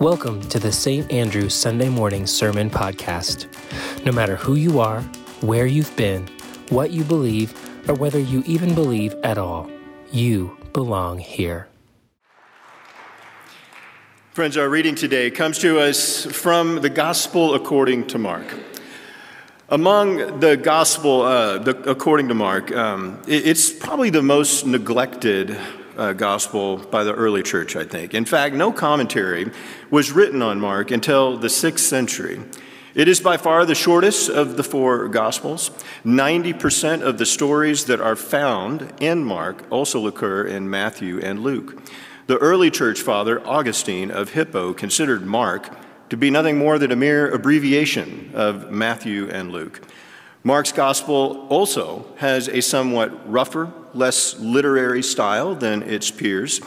Welcome to the St. Andrew Sunday Morning Sermon Podcast. No matter who you are, where you've been, what you believe, or whether you even believe at all, you belong here. Friends, our reading today comes to us from the Gospel according to Mark. Among the Gospel uh, the, according to Mark, um, it, it's probably the most neglected uh, gospel by the early church, I think. In fact, no commentary was written on Mark until the sixth century. It is by far the shortest of the four gospels. 90% of the stories that are found in Mark also occur in Matthew and Luke. The early church father, Augustine of Hippo, considered Mark to be nothing more than a mere abbreviation of Matthew and Luke. Mark's gospel also has a somewhat rougher, less literary style than its peers.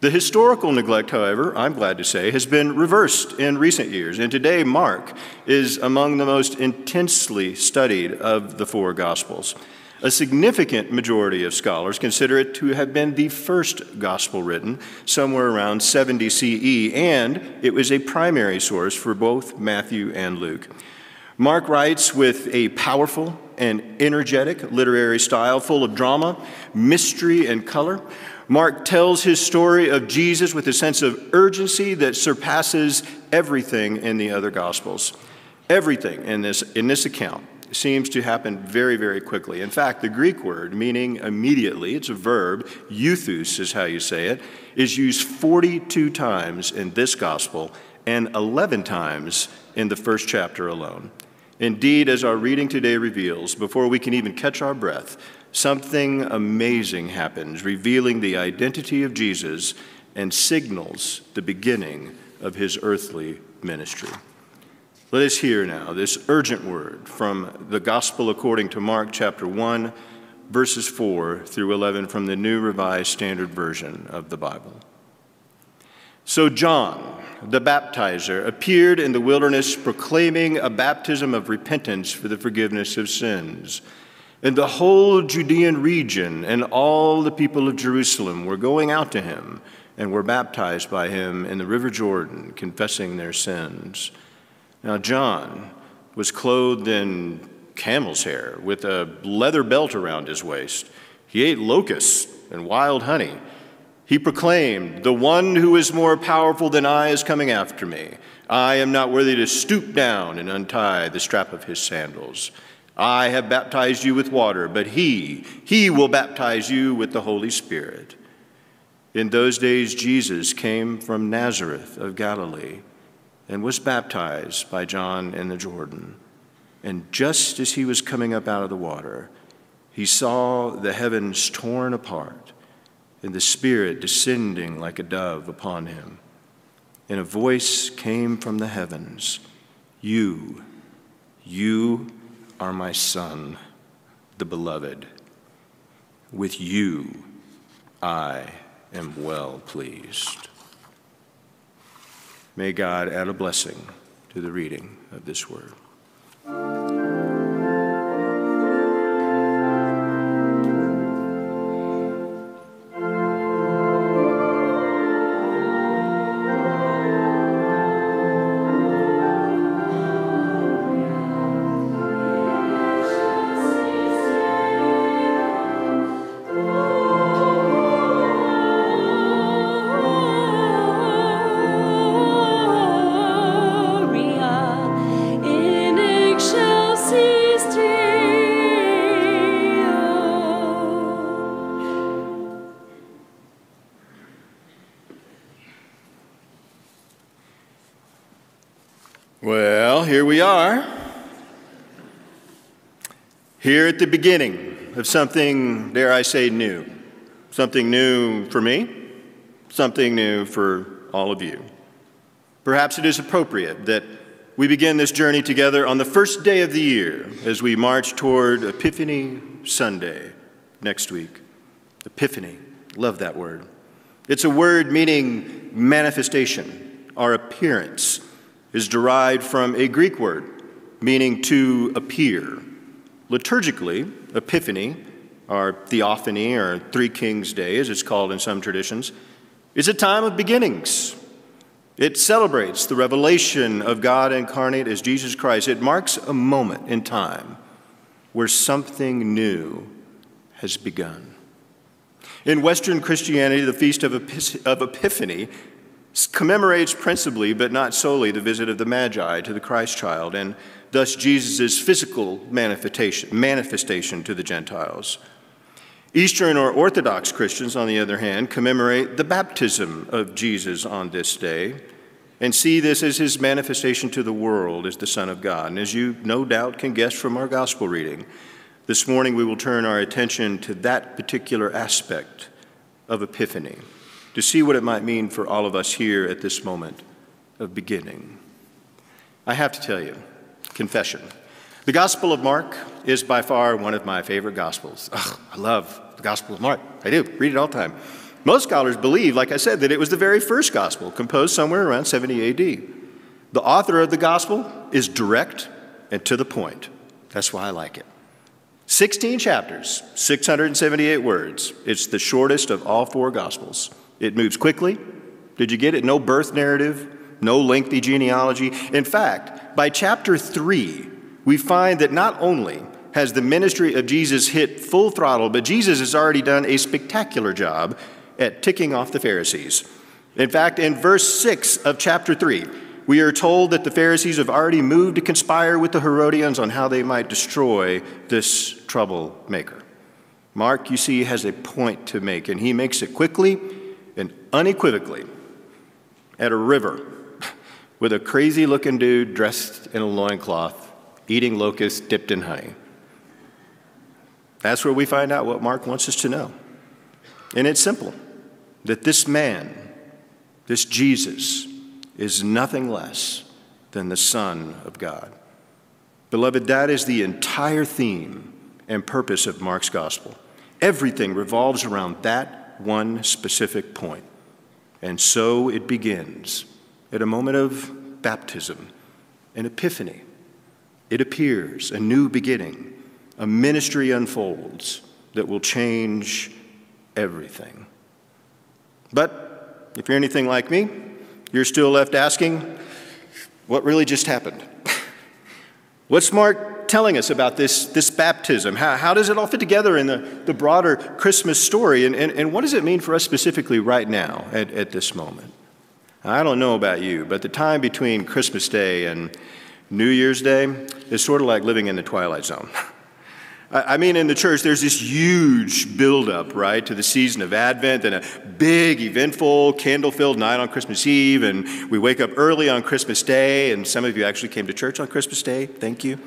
The historical neglect, however, I'm glad to say, has been reversed in recent years, and today Mark is among the most intensely studied of the four Gospels. A significant majority of scholars consider it to have been the first gospel written, somewhere around 70 CE, and it was a primary source for both Matthew and Luke. Mark writes with a powerful and energetic literary style full of drama, mystery, and color. Mark tells his story of Jesus with a sense of urgency that surpasses everything in the other Gospels. Everything in this, in this account seems to happen very, very quickly. In fact, the Greek word meaning immediately, it's a verb, euthus is how you say it, is used 42 times in this Gospel and 11 times in the first chapter alone. Indeed, as our reading today reveals, before we can even catch our breath, something amazing happens, revealing the identity of Jesus and signals the beginning of his earthly ministry. Let us hear now this urgent word from the Gospel according to Mark chapter 1, verses 4 through 11 from the New Revised Standard Version of the Bible. So, John, the baptizer, appeared in the wilderness proclaiming a baptism of repentance for the forgiveness of sins. And the whole Judean region and all the people of Jerusalem were going out to him and were baptized by him in the river Jordan, confessing their sins. Now, John was clothed in camel's hair with a leather belt around his waist. He ate locusts and wild honey. He proclaimed, The one who is more powerful than I is coming after me. I am not worthy to stoop down and untie the strap of his sandals. I have baptized you with water, but he, he will baptize you with the Holy Spirit. In those days, Jesus came from Nazareth of Galilee and was baptized by John in the Jordan. And just as he was coming up out of the water, he saw the heavens torn apart and the Spirit descending like a dove upon him. And a voice came from the heavens You, you are my Son, the Beloved. With you I am well pleased. May God add a blessing to the reading of this word. Here at the beginning of something, dare I say, new. Something new for me, something new for all of you. Perhaps it is appropriate that we begin this journey together on the first day of the year as we march toward Epiphany Sunday next week. Epiphany, love that word. It's a word meaning manifestation, our appearance is derived from a Greek word meaning to appear. Liturgically, Epiphany, or Theophany, or Three Kings' Day, as it's called in some traditions, is a time of beginnings. It celebrates the revelation of God incarnate as Jesus Christ. It marks a moment in time where something new has begun. In Western Christianity, the Feast of, Epiphany commemorates principally, but not solely, the visit of the Magi to the Christ child, and thus Jesus' physical manifestation, manifestation to the Gentiles. Eastern or Orthodox Christians, on the other hand, commemorate the baptism of Jesus on this day and see this as his manifestation to the world as the Son of God. And as you no doubt can guess from our gospel reading, this morning we will turn our attention to that particular aspect of Epiphany to see what it might mean for all of us here at this moment of beginning. I have to tell you, confession. The Gospel of Mark is by far one of my favorite Gospels. Ugh, I love the Gospel of Mark. I do, read it all the time. Most scholars believe, like I said, that it was the very first Gospel, composed somewhere around 70 AD. The author of the Gospel is direct and to the point. That's why I like it. 16 chapters, 678 words. It's the shortest of all four Gospels. It moves quickly. Did you get it? No birth narrative, no lengthy genealogy. In fact, by chapter 3, we find that not only has the ministry of Jesus hit full throttle, but Jesus has already done a spectacular job at ticking off the Pharisees. In fact, in verse 6 of chapter 3, we are told that the Pharisees have already moved to conspire with the Herodians on how they might destroy this troublemaker. Mark, you see, has a point to make, and he makes it quickly unequivocally at a river with a crazy looking dude dressed in a loincloth eating locusts dipped in honey. That's where we find out what Mark wants us to know. And it's simple that this man, this Jesus, is nothing less than the Son of God. Beloved, that is the entire theme and purpose of Mark's gospel. Everything revolves around that one specific point. And so it begins at a moment of baptism, an epiphany. It appears, a new beginning a ministry unfolds that will change everything. But if you're anything like me, you're still left asking, what really just happened? What's Mark telling us about this, this baptism? How, how does it all fit together in the, the broader Christmas story? And, and, and what does it mean for us specifically right now at, at this moment? I don't know about you, but the time between Christmas Day and New Year's Day is sort of like living in the Twilight Zone. I mean, in the church, there's this huge buildup, right, to the season of Advent and a big, eventful, candle filled night on Christmas Eve. And we wake up early on Christmas Day, and some of you actually came to church on Christmas Day. Thank you.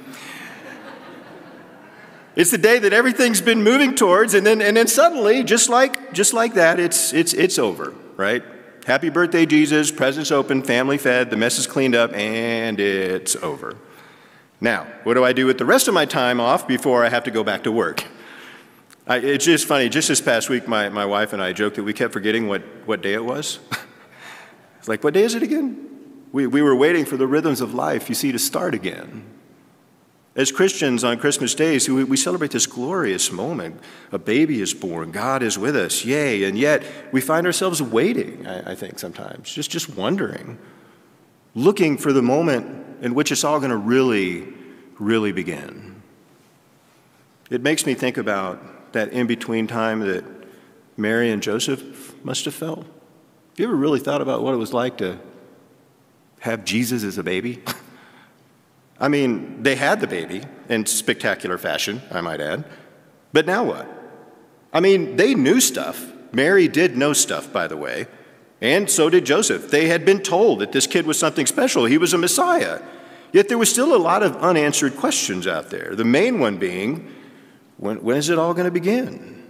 It's the day that everything's been moving towards, and then, and then suddenly, just like, just like that, it's, it's, it's over, right? Happy birthday, Jesus, presents open, family fed, the mess is cleaned up, and it's over. Now, what do I do with the rest of my time off before I have to go back to work? I, it's just funny. Just this past week, my, my wife and I joked that we kept forgetting what, what day it was. it's like, what day is it again? We, we were waiting for the rhythms of life, you see, to start again. As Christians on Christmas days, we, celebrate this glorious moment. A baby is born, God is with us, yay. And yet, we find ourselves waiting, I, I think, sometimes, just, just wondering, looking for the moment in which it's all going to really, really begin. It makes me think about that in between time that Mary and Joseph must have felt. Have you ever really thought about what it was like to have Jesus as a baby? I mean, they had the baby in spectacular fashion, I might add. But now what? I mean, they knew stuff. Mary did know stuff, by the way. And so did Joseph. They had been told that this kid was something special, he was a Messiah. Yet there was still a lot of unanswered questions out there. The main one being when, when is it all going to begin?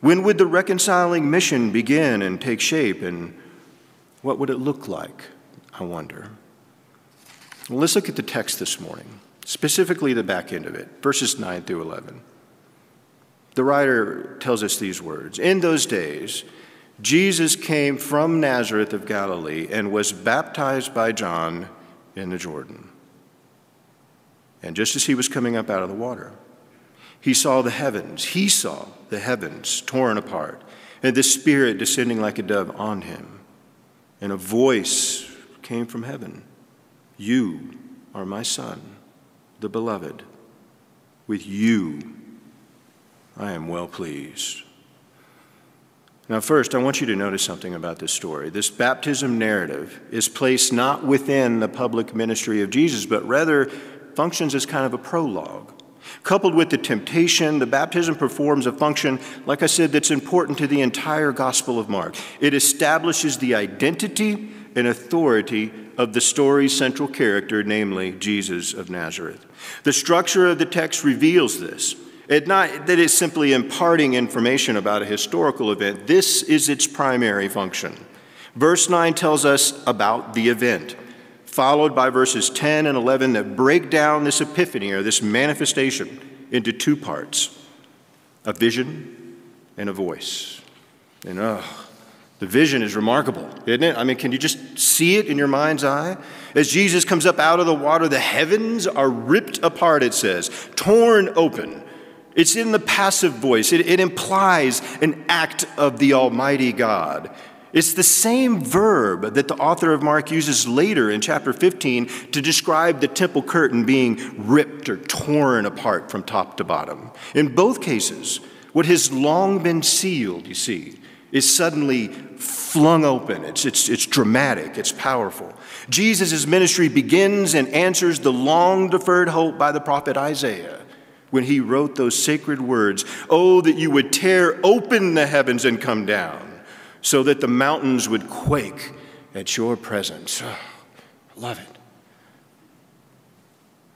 When would the reconciling mission begin and take shape? And what would it look like? I wonder. Well, let's look at the text this morning, specifically the back end of it, verses 9 through 11. The writer tells us these words In those days, Jesus came from Nazareth of Galilee and was baptized by John in the Jordan. And just as he was coming up out of the water, he saw the heavens, he saw the heavens torn apart, and the Spirit descending like a dove on him. And a voice came from heaven. You are my Son, the beloved. With you I am well pleased. Now, first, I want you to notice something about this story. This baptism narrative is placed not within the public ministry of Jesus, but rather functions as kind of a prologue. Coupled with the temptation, the baptism performs a function, like I said, that's important to the entire Gospel of Mark. It establishes the identity and authority of the story's central character, namely Jesus of Nazareth. The structure of the text reveals this. It not that it's simply imparting information about a historical event. This is its primary function. Verse 9 tells us about the event, followed by verses 10 and 11 that break down this epiphany or this manifestation into two parts a vision and a voice. And oh, the vision is remarkable, isn't it? I mean, can you just see it in your mind's eye? As Jesus comes up out of the water, the heavens are ripped apart, it says, torn open. It's in the passive voice, it, it implies an act of the Almighty God. It's the same verb that the author of Mark uses later in chapter 15 to describe the temple curtain being ripped or torn apart from top to bottom. In both cases, what has long been sealed, you see, is suddenly flung open. It's, it's, it's dramatic, it's powerful. Jesus' ministry begins and answers the long deferred hope by the prophet Isaiah when he wrote those sacred words Oh, that you would tear open the heavens and come down, so that the mountains would quake at your presence. Oh, love it.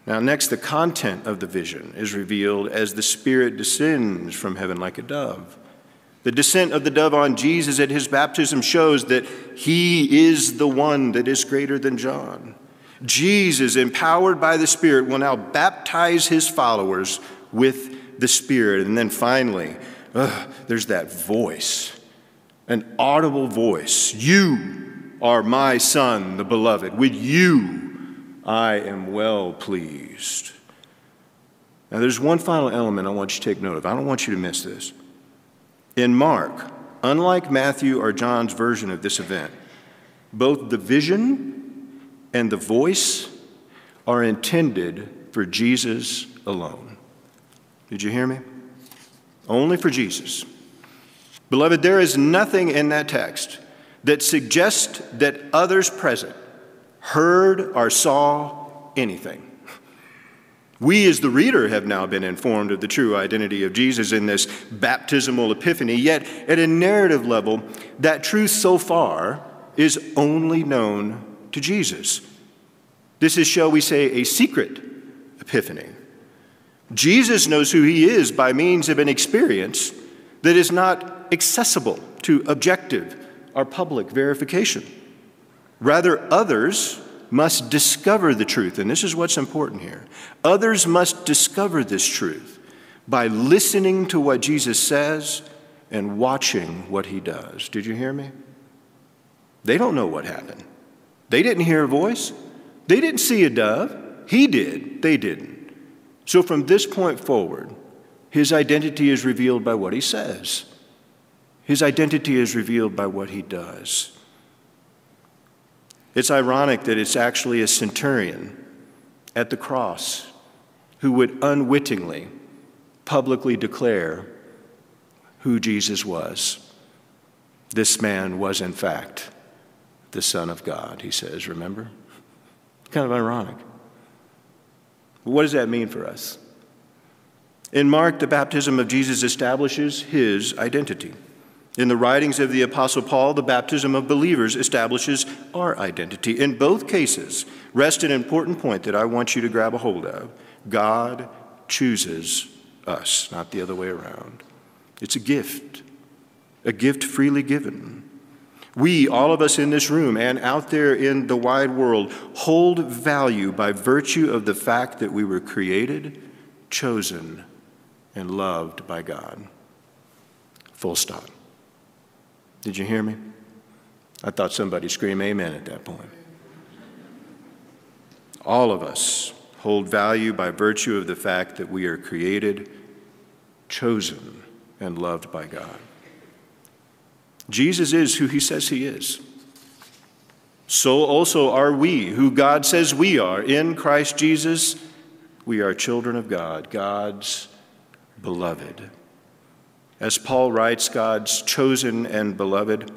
Now, next, the content of the vision is revealed as the Spirit descends from heaven like a dove. The descent of the dove on Jesus at his baptism shows that he is the one that is greater than John. Jesus, empowered by the Spirit, will now baptize his followers with the Spirit. And then finally, uh, there's that voice, an audible voice. You are my Son, the beloved. With you I am well pleased. Now, there's one final element I want you to take note of. I don't want you to miss this. In Mark, unlike Matthew or John's version of this event, both the vision and the voice are intended for Jesus alone. Did you hear me? Only for Jesus. Beloved, there is nothing in that text that suggests that others present heard or saw anything. We, as the reader, have now been informed of the true identity of Jesus in this baptismal epiphany, yet, at a narrative level, that truth so far is only known to Jesus. This is, shall we say, a secret epiphany. Jesus knows who he is by means of an experience that is not accessible to objective or public verification. Rather, others must discover the truth, and this is what's important here. Others must discover this truth by listening to what Jesus says and watching what he does. Did you hear me? They don't know what happened. They didn't hear a voice, they didn't see a dove. He did, they didn't. So from this point forward, his identity is revealed by what he says. His identity is revealed by what he does. It's ironic that it's actually a centurion at the cross who would unwittingly publicly declare who Jesus was. This man was, in fact, the Son of God, he says, remember? Kind of ironic. what does that mean for us? In Mark, the baptism of Jesus establishes his identity. In the writings of the Apostle Paul, the baptism of believers establishes our identity. In both cases, rest an important point that I want you to grab a hold of God chooses us, not the other way around. It's a gift, a gift freely given. We, all of us in this room and out there in the wide world, hold value by virtue of the fact that we were created, chosen, and loved by God. Full stop. Did you hear me? I thought somebody scream amen at that point. All of us hold value by virtue of the fact that we are created, chosen, and loved by God. Jesus is who he says he is. So also are we, who God says we are. In Christ Jesus, we are children of God, God's beloved. As Paul writes, God's chosen and beloved,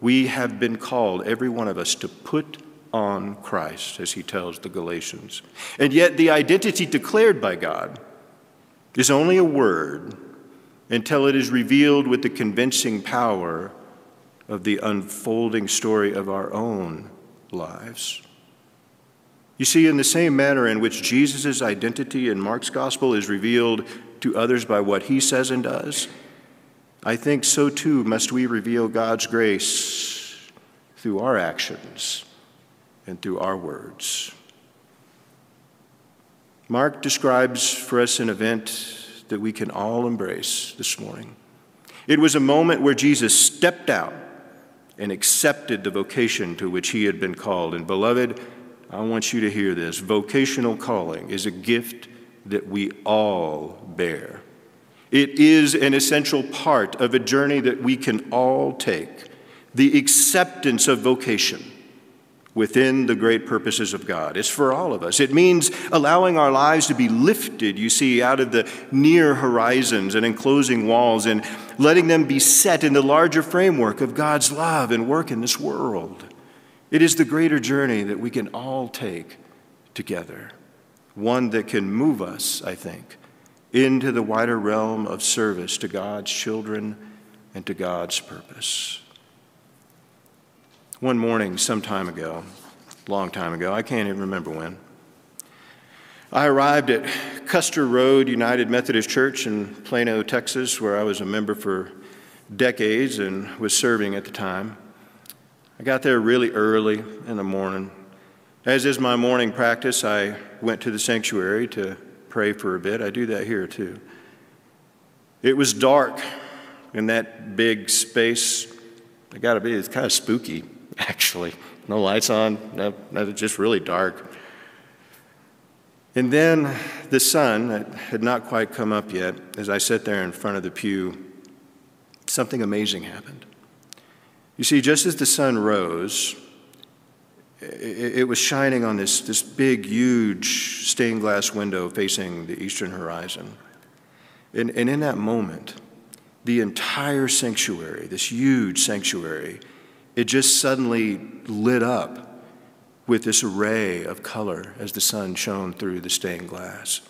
we have been called, every one of us, to put on Christ, as he tells the Galatians. And yet, the identity declared by God is only a word until it is revealed with the convincing power of the unfolding story of our own lives. You see, in the same manner in which Jesus' identity in Mark's gospel is revealed to others by what he says and does, I think so too must we reveal God's grace through our actions and through our words. Mark describes for us an event that we can all embrace this morning. It was a moment where Jesus stepped out and accepted the vocation to which he had been called. And, beloved, I want you to hear this vocational calling is a gift that we all bear. It is an essential part of a journey that we can all take the acceptance of vocation within the great purposes of God. It's for all of us. It means allowing our lives to be lifted, you see, out of the near horizons and enclosing walls and letting them be set in the larger framework of God's love and work in this world. It is the greater journey that we can all take together, one that can move us, I think, into the wider realm of service to God's children and to God's purpose. One morning, some time ago, long time ago, I can't even remember when, I arrived at Custer Road United Methodist Church in Plano, Texas, where I was a member for decades and was serving at the time. I got there really early in the morning. As is my morning practice, I went to the sanctuary to pray for a bit. I do that here too. It was dark in that big space. I got to be, it's kind of spooky, actually. No lights on, no, no, just really dark. And then the sun had not quite come up yet. As I sat there in front of the pew, something amazing happened. You see, just as the sun rose, it, was shining on this, this big, huge stained glass window facing the eastern horizon. And, and in that moment, the entire sanctuary, this huge sanctuary, it just suddenly lit up with this array of color as the sun shone through the stained glass.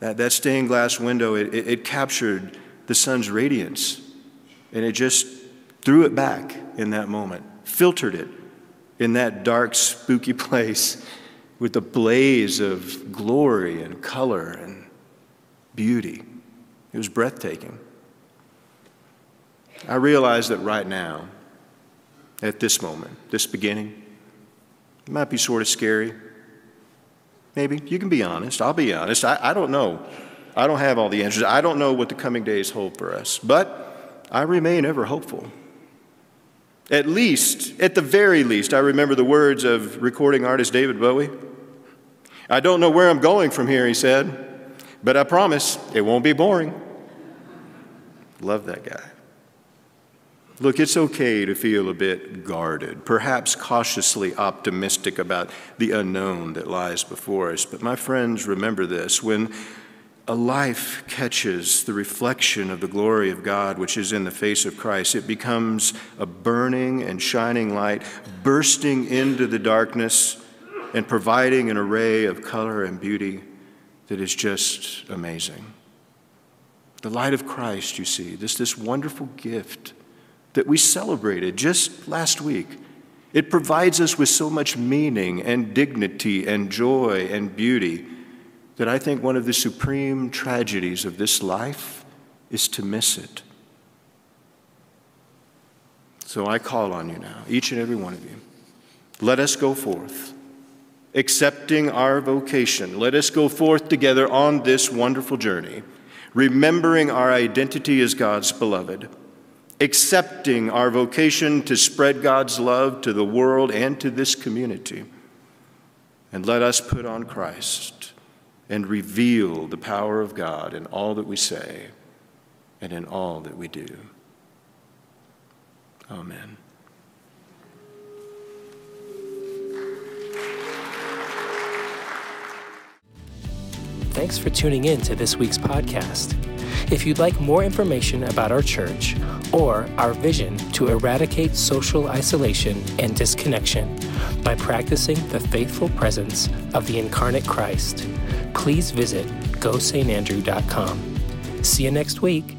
That, that stained glass window, it, it, it captured the sun's radiance and it just threw it back in that moment, filtered it in that dark, spooky place with a blaze of glory and color and beauty. It was breathtaking. I realize that right now, at this moment, this beginning, it might be sort of scary. Maybe. You can be honest. I'll be honest. I, I don't know. I don't have all the answers. I don't know what the coming days hold for us. But I remain ever hopeful. At least, at the very least, I remember the words of recording artist David Bowie. I don't know where I'm going from here, he said, but I promise it won't be boring. Love that guy. Look, it's okay to feel a bit guarded, perhaps cautiously optimistic about the unknown that lies before us. But my friends, remember this when a life catches the reflection of the glory of God, which is in the face of Christ, it becomes a burning and shining light, bursting into the darkness and providing an array of color and beauty that is just amazing. The light of Christ, you see, this, this wonderful gift that we celebrated just last week. It provides us with so much meaning and dignity and joy and beauty that I think one of the supreme tragedies of this life is to miss it. So I call on you now, each and every one of you. Let us go forth, accepting our vocation. Let us go forth together on this wonderful journey, remembering our identity as God's beloved, accepting our vocation to spread God's love to the world and to this community. And let us put on Christ and reveal the power of God in all that we say and in all that we do. Amen. Thanks for tuning in to this week's podcast. If you'd like more information about our church or our vision to eradicate social isolation and disconnection by practicing the faithful presence of the incarnate Christ, please visit gostandrew.com. See you next week.